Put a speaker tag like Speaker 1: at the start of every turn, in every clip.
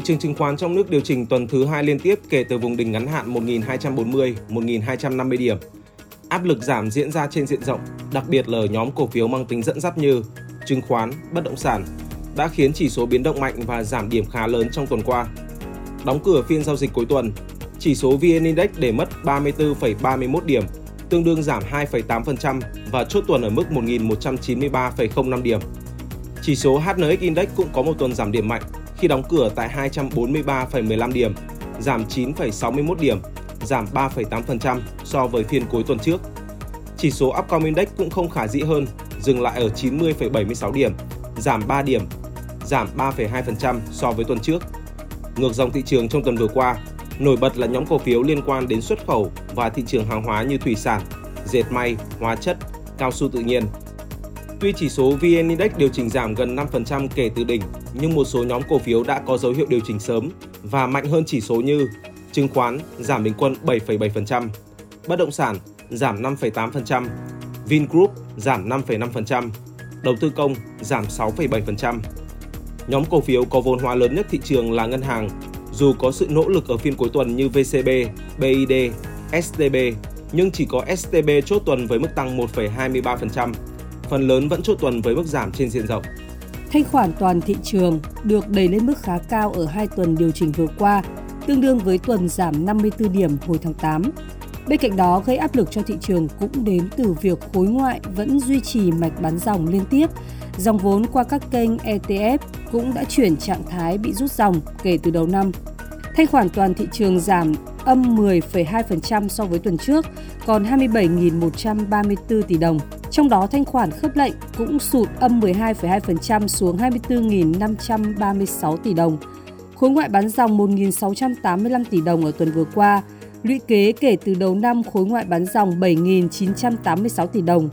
Speaker 1: Thị trường chứng khoán trong nước điều chỉnh tuần thứ hai liên tiếp kể từ vùng đỉnh ngắn hạn 1240-1250 điểm. Áp lực giảm diễn ra trên diện rộng, đặc biệt là ở nhóm cổ phiếu mang tính dẫn dắt như chứng khoán, bất động sản đã khiến chỉ số biến động mạnh và giảm điểm khá lớn trong tuần qua. Đóng cửa phiên giao dịch cuối tuần, chỉ số VN Index để mất 34,31 điểm, tương đương giảm 2,8% và chốt tuần ở mức 1.193,05 điểm. Chỉ số HNX Index cũng có một tuần giảm điểm mạnh khi đóng cửa tại 243,15 điểm, giảm 9,61 điểm, giảm 3,8% so với phiên cuối tuần trước. Chỉ số Upcom Index cũng không khả dĩ hơn, dừng lại ở 90,76 điểm, giảm 3 điểm, giảm 3,2% so với tuần trước. Ngược dòng thị trường trong tuần vừa qua, nổi bật là nhóm cổ phiếu liên quan đến xuất khẩu và thị trường hàng hóa như thủy sản, dệt may, hóa chất, cao su tự nhiên. Tuy chỉ số VN Index điều chỉnh giảm gần 5% kể từ đỉnh, nhưng một số nhóm cổ phiếu đã có dấu hiệu điều chỉnh sớm và mạnh hơn chỉ số như chứng khoán giảm bình quân 7,7%, bất động sản giảm 5,8%, Vingroup giảm 5,5%, đầu tư công giảm 6,7%. Nhóm cổ phiếu có vốn hóa lớn nhất thị trường là ngân hàng, dù có sự nỗ lực ở phiên cuối tuần như VCB, BID, STB, nhưng chỉ có STB chốt tuần với mức tăng 1,23%, phần lớn vẫn chốt tuần với mức giảm trên diện rộng.
Speaker 2: Thanh khoản toàn thị trường được đẩy lên mức khá cao ở hai tuần điều chỉnh vừa qua, tương đương với tuần giảm 54 điểm hồi tháng 8. Bên cạnh đó, gây áp lực cho thị trường cũng đến từ việc khối ngoại vẫn duy trì mạch bán dòng liên tiếp. Dòng vốn qua các kênh ETF cũng đã chuyển trạng thái bị rút dòng kể từ đầu năm. Thanh khoản toàn thị trường giảm âm 10,2% so với tuần trước, còn 27.134 tỷ đồng. Trong đó thanh khoản khớp lệnh cũng sụt âm 12,2% xuống 24.536 tỷ đồng. Khối ngoại bán dòng 1.685 tỷ đồng ở tuần vừa qua, lũy kế kể từ đầu năm khối ngoại bán dòng 7.986 tỷ đồng.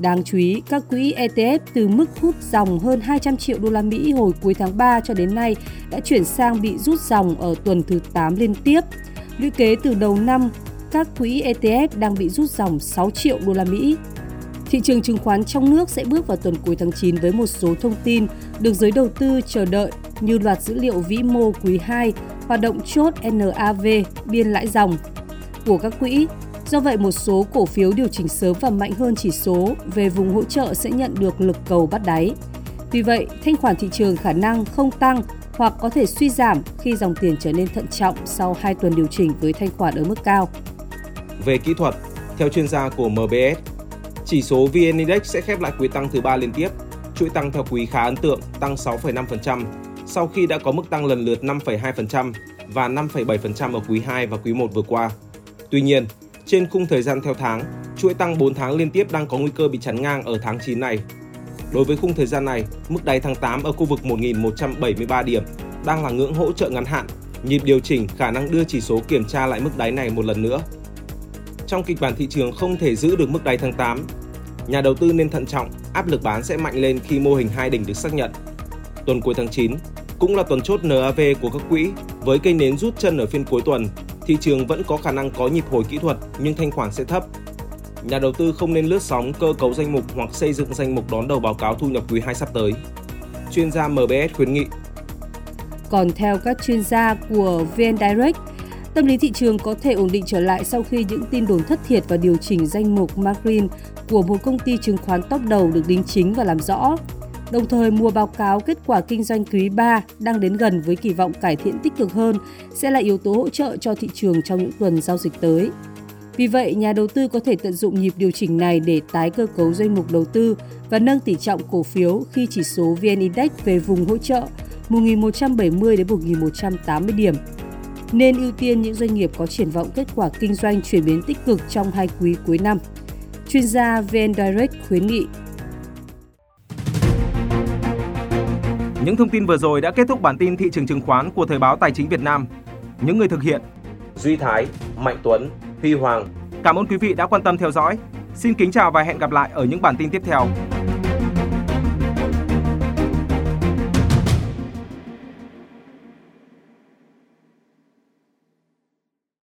Speaker 2: Đáng chú ý, các quỹ ETF từ mức hút dòng hơn 200 triệu đô la Mỹ hồi cuối tháng 3 cho đến nay đã chuyển sang bị rút dòng ở tuần thứ 8 liên tiếp. Lũy kế từ đầu năm, các quỹ ETF đang bị rút dòng 6 triệu đô la Mỹ. Thị trường chứng khoán trong nước sẽ bước vào tuần cuối tháng 9 với một số thông tin được giới đầu tư chờ đợi như loạt dữ liệu vĩ mô quý 2, hoạt động chốt NAV, biên lãi dòng của các quỹ. Do vậy, một số cổ phiếu điều chỉnh sớm và mạnh hơn chỉ số về vùng hỗ trợ sẽ nhận được lực cầu bắt đáy. Tuy vậy, thanh khoản thị trường khả năng không tăng hoặc có thể suy giảm khi dòng tiền trở nên thận trọng sau 2 tuần điều chỉnh với thanh khoản ở mức cao.
Speaker 1: Về kỹ thuật, theo chuyên gia của MBS, chỉ số VN Index sẽ khép lại quý tăng thứ ba liên tiếp. Chuỗi tăng theo quý khá ấn tượng, tăng 6,5% sau khi đã có mức tăng lần lượt 5,2% và 5,7% ở quý 2 và quý 1 vừa qua. Tuy nhiên, trên khung thời gian theo tháng, chuỗi tăng 4 tháng liên tiếp đang có nguy cơ bị chắn ngang ở tháng 9 này. Đối với khung thời gian này, mức đáy tháng 8 ở khu vực 1.173 điểm đang là ngưỡng hỗ trợ ngắn hạn, nhịp điều chỉnh khả năng đưa chỉ số kiểm tra lại mức đáy này một lần nữa. Trong kịch bản thị trường không thể giữ được mức đáy tháng 8, nhà đầu tư nên thận trọng, áp lực bán sẽ mạnh lên khi mô hình hai đỉnh được xác nhận. Tuần cuối tháng 9 cũng là tuần chốt NAV của các quỹ với cây nến rút chân ở phiên cuối tuần, thị trường vẫn có khả năng có nhịp hồi kỹ thuật nhưng thanh khoản sẽ thấp. Nhà đầu tư không nên lướt sóng cơ cấu danh mục hoặc xây dựng danh mục đón đầu báo cáo thu nhập quý 2 sắp tới. Chuyên gia MBS khuyến nghị.
Speaker 2: Còn theo các chuyên gia của VN Direct, tâm lý thị trường có thể ổn định trở lại sau khi những tin đồn thất thiệt và điều chỉnh danh mục margin của một công ty chứng khoán top đầu được đính chính và làm rõ. Đồng thời, mùa báo cáo kết quả kinh doanh quý 3 đang đến gần với kỳ vọng cải thiện tích cực hơn sẽ là yếu tố hỗ trợ cho thị trường trong những tuần giao dịch tới. Vì vậy, nhà đầu tư có thể tận dụng nhịp điều chỉnh này để tái cơ cấu danh mục đầu tư và nâng tỷ trọng cổ phiếu khi chỉ số VN Index về vùng hỗ trợ 1.170 đến 1.180 điểm. Nên ưu tiên những doanh nghiệp có triển vọng kết quả kinh doanh chuyển biến tích cực trong hai quý cuối năm. Chuyên gia VN Direct khuyến nghị
Speaker 1: Những thông tin vừa rồi đã kết thúc bản tin thị trường chứng khoán của Thời báo Tài chính Việt Nam. Những người thực hiện Duy Thái, Mạnh Tuấn, Huy Hoàng. Cảm ơn quý vị đã quan tâm theo dõi. Xin kính chào và hẹn gặp lại ở những bản tin tiếp theo.